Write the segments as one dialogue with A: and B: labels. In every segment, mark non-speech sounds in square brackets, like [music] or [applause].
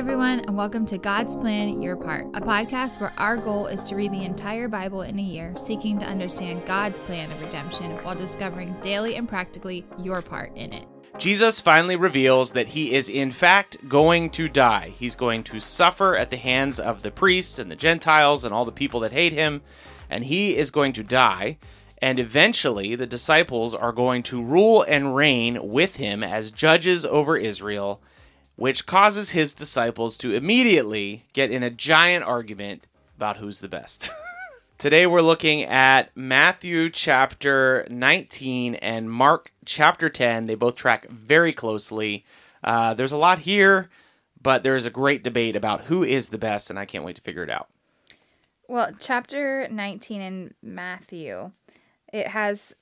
A: everyone, and welcome to God's Plan Your Part, a podcast where our goal is to read the entire Bible in a year, seeking to understand God's plan of redemption while discovering daily and practically your part in it.
B: Jesus finally reveals that he is, in fact, going to die. He's going to suffer at the hands of the priests and the Gentiles and all the people that hate him, and he is going to die. And eventually, the disciples are going to rule and reign with him as judges over Israel, which causes his disciples to immediately get in a giant argument about who's the best. [laughs] Today, we're looking at Matthew chapter 19 and Mark chapter 10. They both track very closely. Uh, there's a lot here, but there is a great debate about who is the best, and I can't wait to figure it out.
A: Well, chapter 19 in Matthew, it has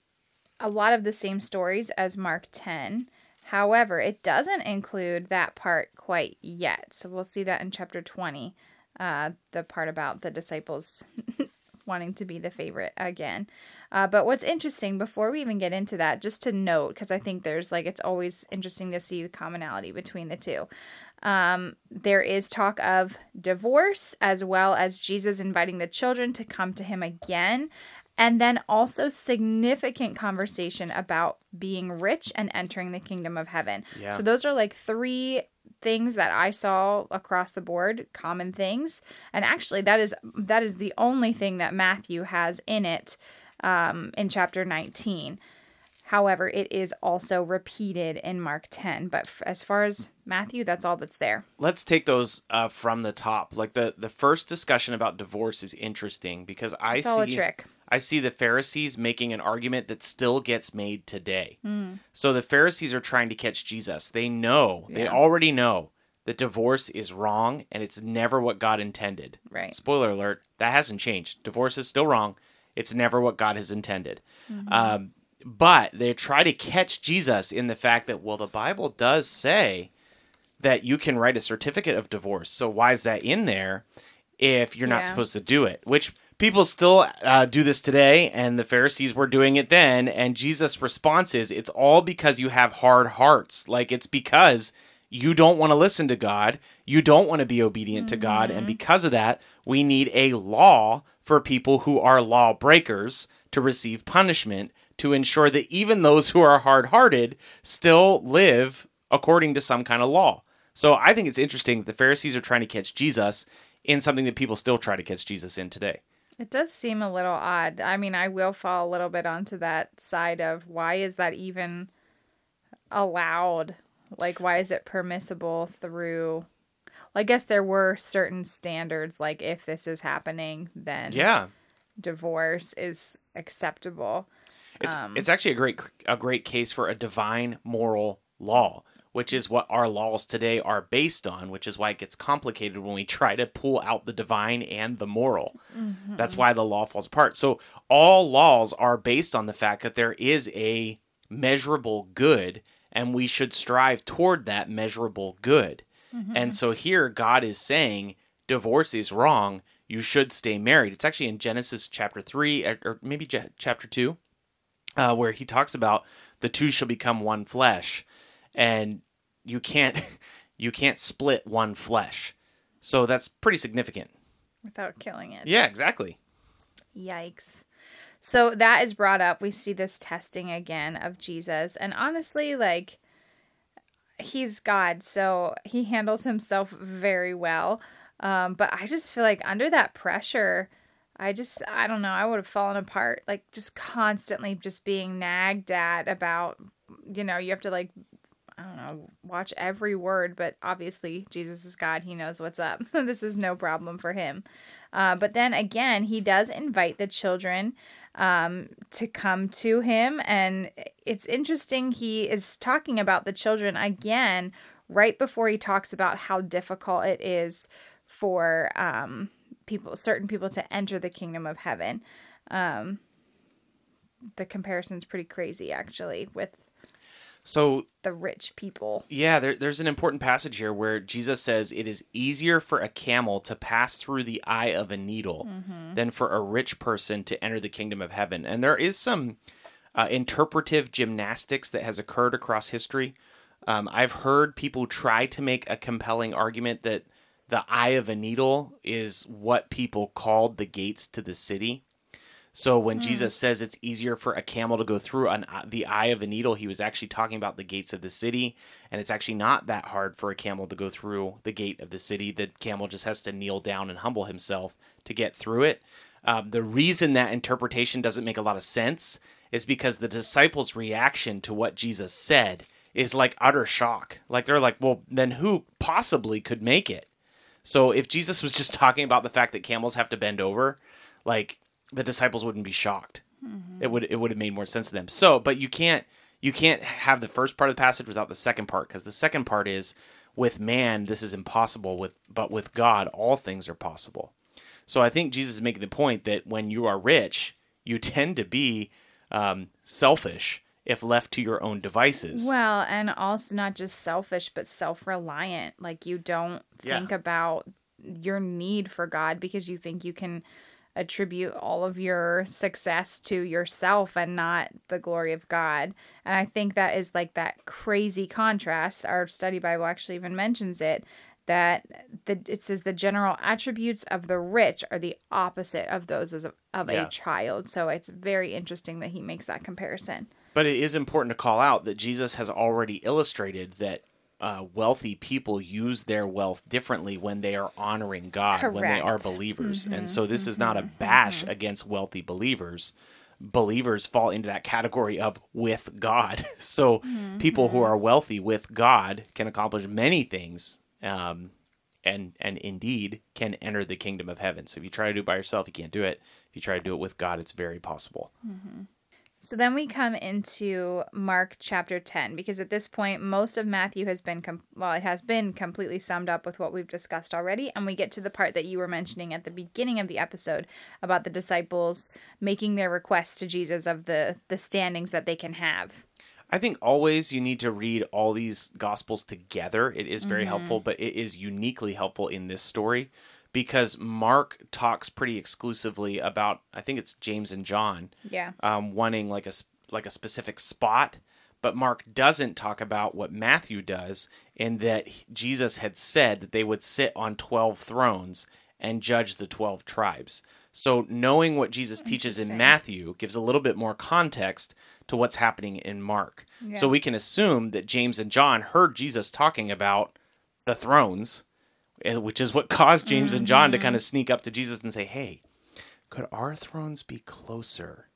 A: a lot of the same stories as Mark 10. However, it doesn't include that part quite yet. So we'll see that in chapter 20, uh, the part about the disciples [laughs] wanting to be the favorite again. Uh, but what's interesting, before we even get into that, just to note, because I think there's like, it's always interesting to see the commonality between the two. Um, there is talk of divorce as well as Jesus inviting the children to come to him again. And then also significant conversation about being rich and entering the kingdom of heaven.
B: Yeah.
A: So those are like three things that I saw across the board, common things. And actually that is that is the only thing that Matthew has in it um, in chapter 19. However, it is also repeated in Mark 10. But f- as far as Matthew, that's all that's there.
B: Let's take those uh, from the top. Like the the first discussion about divorce is interesting because I
A: It's
B: see
A: all a trick.
B: I see the Pharisees making an argument that still gets made today.
A: Hmm.
B: So the Pharisees are trying to catch Jesus. They know, they already know that divorce is wrong and it's never what God intended.
A: Right.
B: Spoiler alert, that hasn't changed. Divorce is still wrong. It's never what God has intended.
A: Mm-hmm.
B: Um, but they try to catch Jesus in the fact that, well, the Bible does say that you can write a certificate of divorce. So why is that in there if you're not supposed to do it? Which people still uh, do this today, and the Pharisees were doing it then. And Jesus' response is, it's all because you have hard hearts. Like it's because you don't want to listen to God, you don't want to be obedient to God, and because of that, we need a law for people who are law breakers to receive punishment to ensure that even those who are hard hearted still live according to some kind of law. So I think it's interesting that the Pharisees are trying to catch Jesus in something that people still try to catch Jesus in today.
A: It does seem a little odd. I mean, I will fall a little bit onto that side of why is that even allowed? Like, why is it permissible through? Well, I guess there were certain standards, like if this is happening, then
B: Yeah.
A: divorce is acceptable.
B: It's
A: Um,
B: it's actually a great a great case for a divine moral law, which is what our laws today are based on, which is why it gets complicated when we [laughs] try to pull out the divine and the moral. Mm-hmm. That's why the law falls apart. So all laws are based on the fact that there is a measurable good and we should strive toward that measurable good. Mm-hmm. And so here God is saying divorce is wrong. You should stay married. It's actually in Genesis chapter 3 or- or maybe chapter 2 uh, where he talks about the two shall become one flesh, and you can't [laughs] you can't split one flesh. So that's pretty significant.
A: without killing it.
B: Yeah, exactly.
A: Yikes. So that is brought up. We see this testing again of Jesus. And honestly, like, he's God, so he handles himself very well. Um, but I just feel like under that pressure, I just, I don't know, I would have fallen apart. Like, just constantly just being nagged at about, you know, you have to, like, I don't know, watch every word, but obviously Jesus is God. He knows what's up. [laughs] this is no problem for him. Uh, but then again, he does invite the children um, to come to him. And it's interesting, he is talking about the children again right before he talks about how difficult it is for um, people, certain people to enter the kingdom of heaven. Um, the comparison's pretty crazy, actually, with
B: So
A: the rich people.
B: yeah, there, there's an important passage here where Jesus says it is easier for a camel to pass through the eye of a needle than for a rich person to enter the kingdom of heaven. And there is some uh, interpretive gymnastics that has occurred across history Um, I've heard people try to make a compelling argument that the eye of a needle is what people called the gates to the city. So when Jesus says it's easier for a camel to go through an, uh, the eye of a needle, he was actually talking about the gates of the city, and it's actually not that hard for a camel to go through the gate of the city. The camel just has to kneel down and humble himself to get through it. Um, the reason that interpretation doesn't make a lot of sense is because the disciples' reaction to what Jesus said is like utter shock. Like they're like, "Well, then who possibly could make it?" So if Jesus was just [laughs] talking about the fact that camels have to bend over, like the disciples wouldn't be shocked. It would it would have made more sense to them. So, but you can't you can't have the first part of the passage without the second part because the second part is with man this is impossible with but with God all things are possible. So I think Jesus is making the point that when you are rich, you [laughs] tend to be um, selfish if left to your own devices.
A: Well, and also not just selfish, but self reliant. Like you don't
B: Yeah.
A: think about your need for God because you think you can attribute all of your success to yourself and not the glory of God. And I think that is like that crazy contrast. Our study Bible actually even mentions it that the it says the general attributes of the rich are the opposite of those as a, of
B: Yeah.
A: a child. So it's very interesting that he makes that comparison.
B: But it is important to call out that Jesus has already illustrated that uh, wealthy people use their wealth differently when they are honoring God, when they are
A: Correct.
B: believers. And mm-hmm, so this is not a mm-hmm, bash mm-hmm. against wealthy believers. Believers fall into that category of with God. [laughs] So people who are wealthy with God can accomplish many things. Um, and and indeed can enter the kingdom of heaven. So if you try to do it by yourself, you can't do it. If you try to do it with God, it's very possible.
A: So then we come into Mark chapter 10 because at this point most of Matthew has been com- well it has been completely summed up with what we've discussed already and we get to the part that you were mentioning at the beginning of the episode about the disciples making their requests to Jesus of the the standings that they can have.
B: I think always you need to read all these gospels together. It is very mm-hmm. helpful, but it is uniquely helpful in this story because Mark talks pretty exclusively about I think it's James and John
A: Yeah.
B: um, wanting like a like a specific spot, but Mark doesn't talk about what Matthew does in that Jesus had said that they would sit on 12 thrones and judge the 12 tribes. So knowing what Jesus teaches in Matthew gives a little bit more context to what's happening in Mark. So we can assume that James and John heard Jesus talking about the thrones, Eh, which is what caused James and John to mm-hmm. kind of sneak up to Jesus and say, "Hey, could our thrones be closer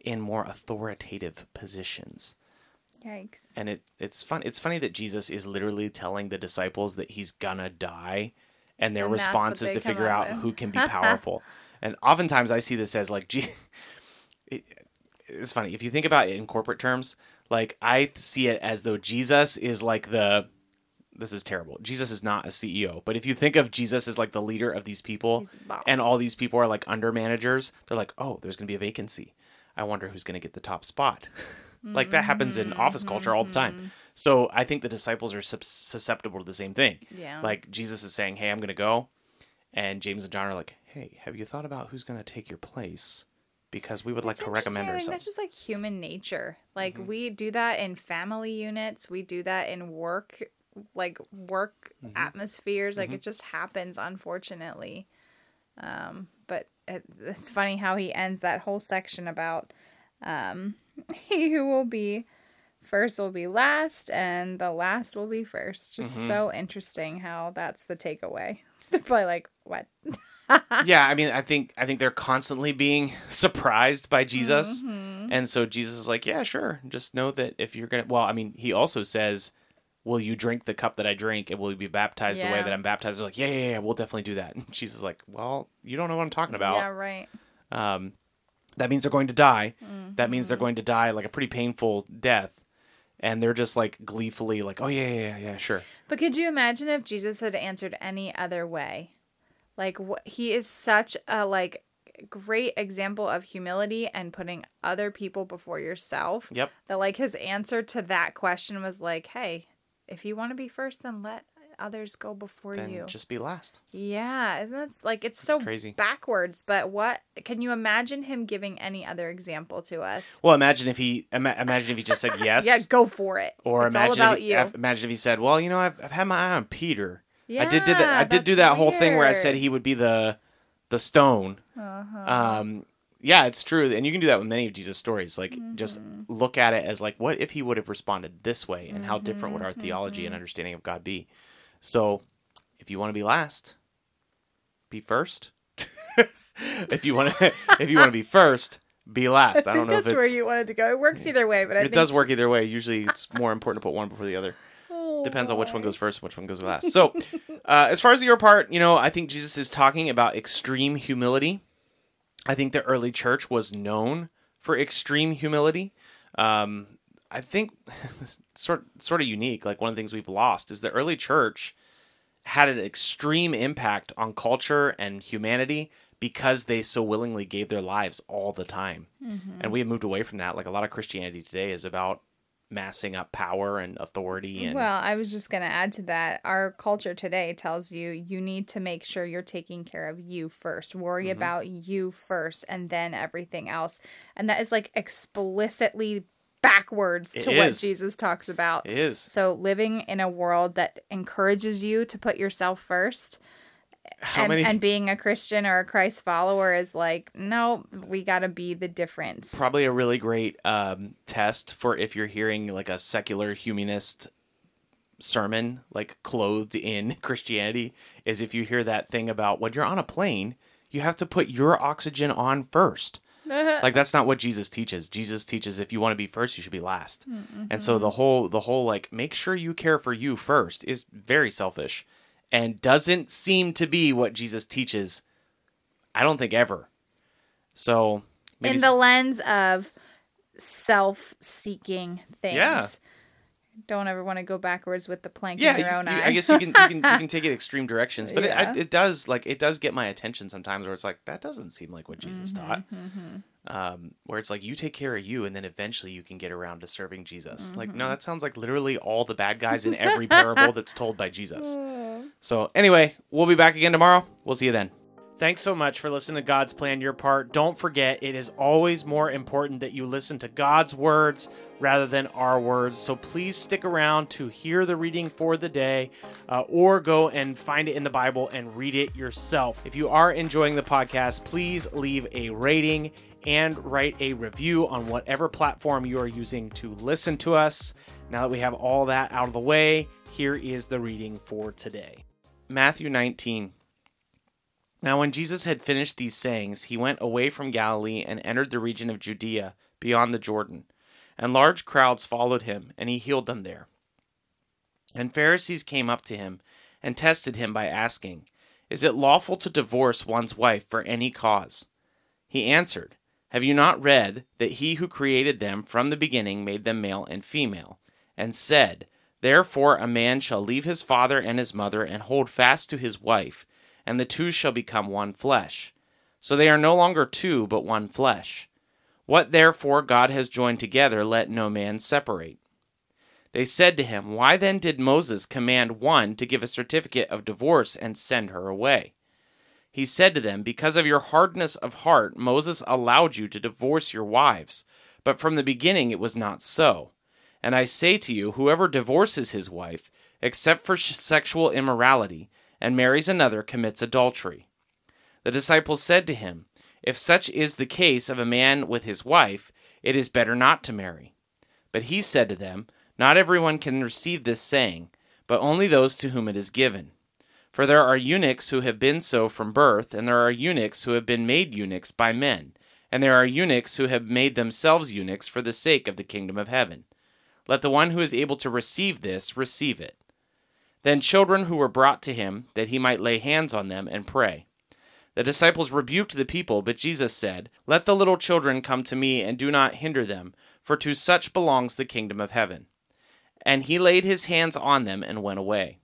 B: in more authoritative positions?"
A: Yikes.
B: And it it's fun. It's funny that Jesus is literally telling the disciples that he's gonna die, and their
A: And
B: response is to figure out
A: with.
B: who can be [laughs] powerful. and oftentimes I see this as like, gee, it, it's funny if you think about it in corporate terms. Like I see it as though Jesus is like the. This is terrible. Jesus is not a CEO, but if you think of Jesus as like the leader of these people,
A: the
B: and all these people are like under managers, they're like, oh, there's going to be a vacancy. I wonder who's going to get the top spot. [laughs] like that happens in office culture all the time. So I think the disciples are sus- susceptible to the same thing.
A: Yeah.
B: Like Jesus is saying, hey, I'm going to go. And James and John are like, hey, have you thought about who's going to take your place? Because we would like to recommend ourselves.
A: That's just like human nature. Like
B: Mm-hmm.
A: we do that in family units. We do that in work, like work
B: Mm-hmm.
A: atmospheres. Like it just happens, unfortunately. Um, but it, it's funny how he ends that whole section about um, [laughs] he who will be first will be last, and the last will be first. Just
B: Mm-hmm.
A: so interesting how that's the takeaway. [laughs] They're probably like, what? [laughs]
B: yeah, I mean, I think I think they're constantly being surprised by Jesus,
A: Mm-hmm.
B: and so Jesus is like, "Yeah, sure. Just know that if you're gonna, well, I mean, he also says, "Will you drink the cup that I drink, and will you be baptized the way that I'm baptized?" They're like, "Yeah, yeah, yeah, we'll definitely do that." [laughs] And Jesus is like, "Well, you don't know what I'm talking about.
A: Yeah, right.
B: Um, that means they're going to die.
A: Mm-hmm.
B: That means they're going to die like a pretty painful death." And they're just like gleefully like, "Oh yeah, yeah, yeah, yeah sure."
A: But could you imagine if Jesus had answered any other way? Like wh- he is such a like great example of humility and putting other people before yourself.
B: Yep.
A: That like his answer to that question was like, "Hey, if you want to be first, then let others go before
B: then
A: you.
B: just be last.
A: Yeah, and that's like it's so
B: crazy.
A: backwards. But what can you imagine him giving any other example to us?
B: Well, imagine if he ima- imagine if he just said [laughs] yes.
A: Yeah, go for it.
B: Or
A: it's
B: imagine
A: about
B: if,
A: you.
B: imagine if he said, "Well, you know, I've, I've had my eye on Peter.
A: yeah,
B: I did did that. I did do
A: that's
B: that whole thing where I said he would be the the stone.
A: Uh-huh.
B: Um, yeah, it's true, and you can do that with many of Jesus' stories. Like, just
A: Mm-hmm.
B: look at it as like, what if he would have responded this way, and how different would our
A: Mm-hmm.
B: theology and understanding of God be? So, if you want to be last, be first. [laughs] if you want to, [laughs] if you want to be first, be last. I,
A: I
B: don't know if
A: that's where you wanted to go. It works either way, but I
B: it
A: think
B: does work either way. Usually, it's more important to put one before the other.
A: Oh,
B: Depends on which one goes first, which one goes last. So, [laughs] uh, as far as your part, you know, I think Jesus is talking about extreme humility. I think the early church was known for extreme humility. Um, I think [laughs] sort sort of unique. Like one of the things we've lost is the early church had an extreme impact on culture and humanity because they so willingly gave their lives all the time. And we have moved away from that. Like a lot of Christianity today is about massing up power and authority and
A: Well, I was just going to add to that. Our culture today tells you you need to make sure you're taking care of you first. Worry
B: Mm-hmm.
A: about you first and then everything else. And that is like explicitly backwards
B: It
A: to what Jesus talks about.
B: it is.
A: So living in a world that encourages you to put yourself first and,
B: many
A: and being a Christian or a Christ follower is like, no, we got to be the difference.
B: probably a really great um, test for if you're hearing like a secular humanist sermon like clothed in [laughs] christianity is if you hear that thing about when you're on a plane you have to put your oxygen on first. [laughs] Like that's not what jesus teaches. Jesus teaches if you want to be first you should be last. And so the whole the whole like make sure you care for you first is very selfish and doesn't seem to be what jesus teaches i don't think ever so
A: in the lens of self-seeking things.
B: Yeah.
A: Don't ever want to go backwards with the plank
B: yeah,
A: in your own
B: you-
A: eye.
B: I guess you can you can you can [laughs] take it extreme directions, but
A: Yeah.
B: it, it does like it does get my attention sometimes where it's like that doesn't seem like what Jesus
A: Mm-hmm,
B: taught. Um, where it's like you take care of you, and then eventually you can get around to serving Jesus. Like
A: Mm-hmm.
B: no, that sounds like literally all the bad guys in every parable that's told by Jesus. [laughs] So anyway, we'll be back again tomorrow. We'll see you then. Thanks so much for listening to God's Plan Your Part. Don't forget, it is always more important that you listen to God's words rather than our words. So please stick around to hear the reading for the day uh, or go and find it in the Bible and read it yourself. If you are enjoying the podcast, please leave a rating and write a review on whatever platform you are using to listen to us. Now that we have all that out of the way, here is the reading for today Matthew 19. Now, when Jesus had finished these sayings, he went away from Galilee and entered the region of Judea beyond the Jordan. And large crowds followed him, and he healed them there. And Pharisees came up to him and tested him by asking, Is it lawful to divorce one's wife for any cause? He answered, Have you not read that he who created them from the beginning made them male and female, and said, Therefore a man shall leave his father and his mother and hold fast to his wife, and the two shall become one flesh. So they are no longer two, but one flesh. What therefore God has joined together, let no man separate. They said to him, Why then did Moses command one to give a certificate of divorce and send her away? He said to them, Because of your hardness of heart, Moses allowed you to divorce your wives, but from the beginning it was not so. And I say to you, whoever divorces his wife, except for sexual immorality, and marries another, commits adultery. The disciples said to him, If such is the case of a man with his wife, it is better not to marry. But he said to them, Not everyone can receive this saying, but only those to whom it is given. For there are eunuchs who have been so from birth, and there are eunuchs who have been made eunuchs by men, and there are eunuchs who have made themselves eunuchs for the sake of the kingdom of heaven. Let the one who is able to receive this receive it. Then children who were brought to him, that he might lay hands on them and pray. The disciples rebuked the people, but Jesus said, Let the little children come to me, and do not hinder them, for to such belongs the kingdom of heaven. And he laid his hands on them and went away.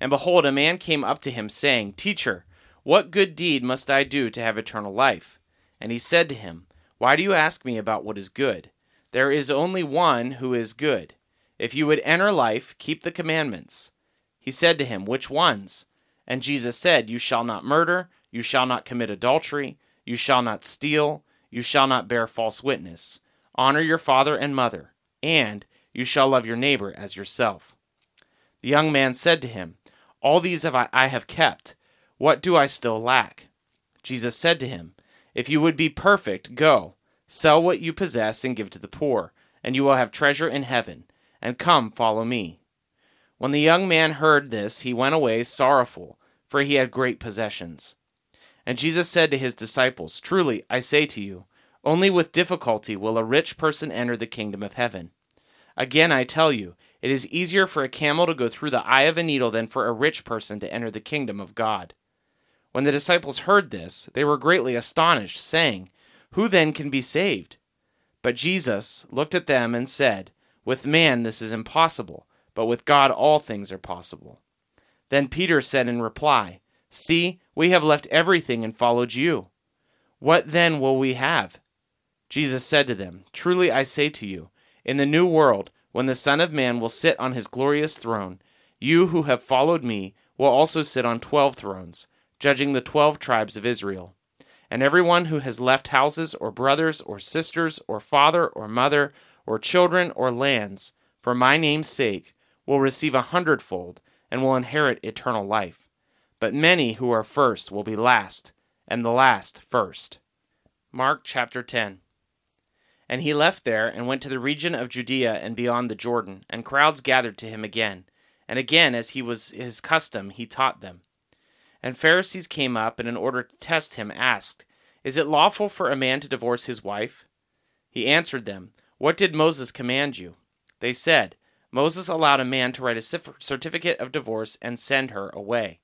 B: And behold, a man came up to him, saying, Teacher, what good deed must I do to have eternal life? And he said to him, Why do you ask me about what is good? There is only one who is good. If you would enter life, keep the commandments. He said to him, Which ones? And Jesus said, You shall not murder, you shall not commit adultery, you shall not steal, you shall not bear false witness. Honor your father and mother, and you shall love your neighbor as yourself. The young man said to him, All these have I, I have kept. What do I still lack? Jesus said to him, If you would be perfect, go, sell what you possess and give to the poor, and you will have treasure in heaven, and come follow me. When the young man heard this, he went away sorrowful, for he had great possessions. And Jesus said to his disciples, Truly, I say to you, only with difficulty will a rich person enter the kingdom of heaven. Again, I tell you, it is easier for a camel to go through the eye of a needle than for a rich person to enter the kingdom of God. When the disciples heard this, they were greatly astonished, saying, Who then can be saved? But Jesus looked at them and said, With man this is impossible, but with God all things are possible. Then Peter said in reply, See, we have left everything and followed you. What then will we have? Jesus said to them, Truly I say to you, in the new world, when the Son of Man will sit on his glorious throne, you who have followed me will also sit on twelve thrones, judging the twelve tribes of Israel. And everyone who has left houses, or brothers, or sisters, or father, or mother, or children, or lands, for my name's sake, will receive a hundredfold, and will inherit eternal life. But many who are first will be last, and the last first. Mark chapter 10. And he left there and went to the region of Judea and beyond the Jordan, and crowds gathered to him again. And again, as he was his custom, he taught them. And Pharisees came up, and in order to test him, asked, Is it lawful for a man to divorce his wife? He answered them, What did Moses command you? They said, Moses allowed a man to write a certificate of divorce and send her away.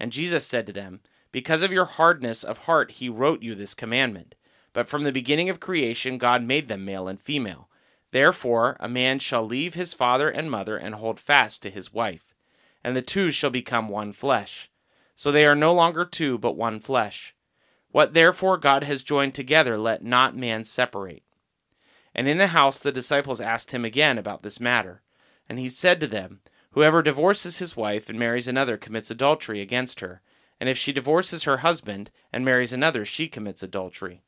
B: And Jesus said to them, Because of your hardness of heart, he wrote you this commandment. But from the beginning of creation, God made them male and female. Therefore, a man shall leave his father and mother and hold fast to his wife, and the two shall become one flesh. So they are no longer two, but one flesh. What therefore God has joined together, let not man separate. And in the house the disciples asked him again about this matter. And he said to them, Whoever divorces his wife and marries another commits adultery against her. And if she divorces her husband and marries another, she commits adultery.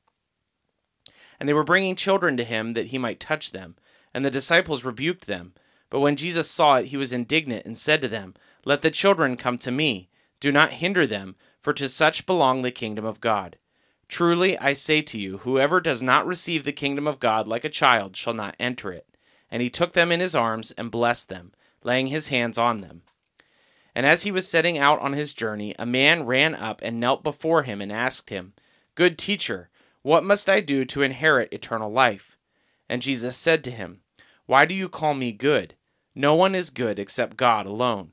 B: And they were bringing children to him that he might touch them. And the disciples rebuked them. But when Jesus saw it, he was indignant and said to them, Let the children come to me. Do not hinder them, for to such belong the kingdom of God. Truly I say to you, whoever does not receive the kingdom of God like a child shall not enter it. And he took them in his arms and blessed them, laying his hands on them. And as he was setting out on his journey, a man ran up and knelt before him and asked him, Good teacher, what must I do to inherit eternal life? And Jesus said to him, Why do you call me good? No one is good except God alone.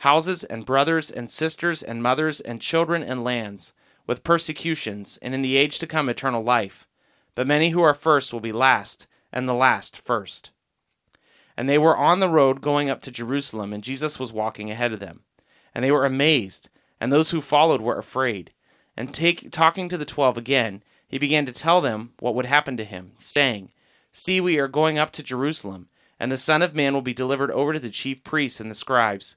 B: houses and brothers and sisters and mothers and children and lands, with persecutions, and in the age to come eternal life. But many who are first will be last, and the last first. And they were on the road going up to Jerusalem, and Jesus was walking ahead of them. And they were amazed, and those who followed were afraid. And take, talking to the twelve again, he began to tell them what would happen to him, saying, See, we are going up to Jerusalem, and the Son of Man will be delivered over to the chief priests and the scribes,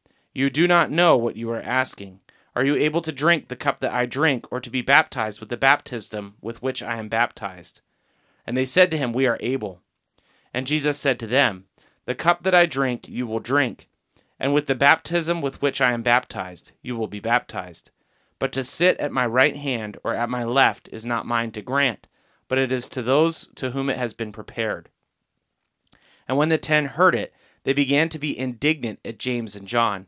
B: You do not know what you are asking. Are you able to drink the cup that I drink, or to be baptized with the baptism with which I am baptized? And they said to him, We are able. And Jesus said to them, The cup that I drink you will drink, and with the baptism with which I am baptized you will be baptized. But to sit at my right hand or at my left is not mine to grant but it is to those to whom it has been prepared. And when the ten heard it, they began to be indignant at James and John.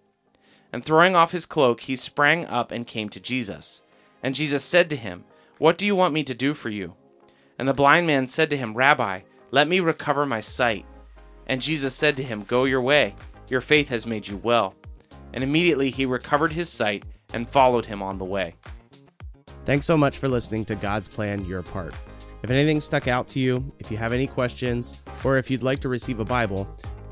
B: And throwing off his cloak, he sprang up and came to Jesus. And Jesus said to him, What do you want me to do for you? And the blind man said to him, Rabbi, let me recover my sight. And Jesus said to him, Go your way, your faith has made you well. And immediately he recovered his sight and followed him on the way.
C: Thanks so much for listening to God's Plan Your Part. If anything stuck out to you, if you have any questions, or if you'd like to receive a Bible,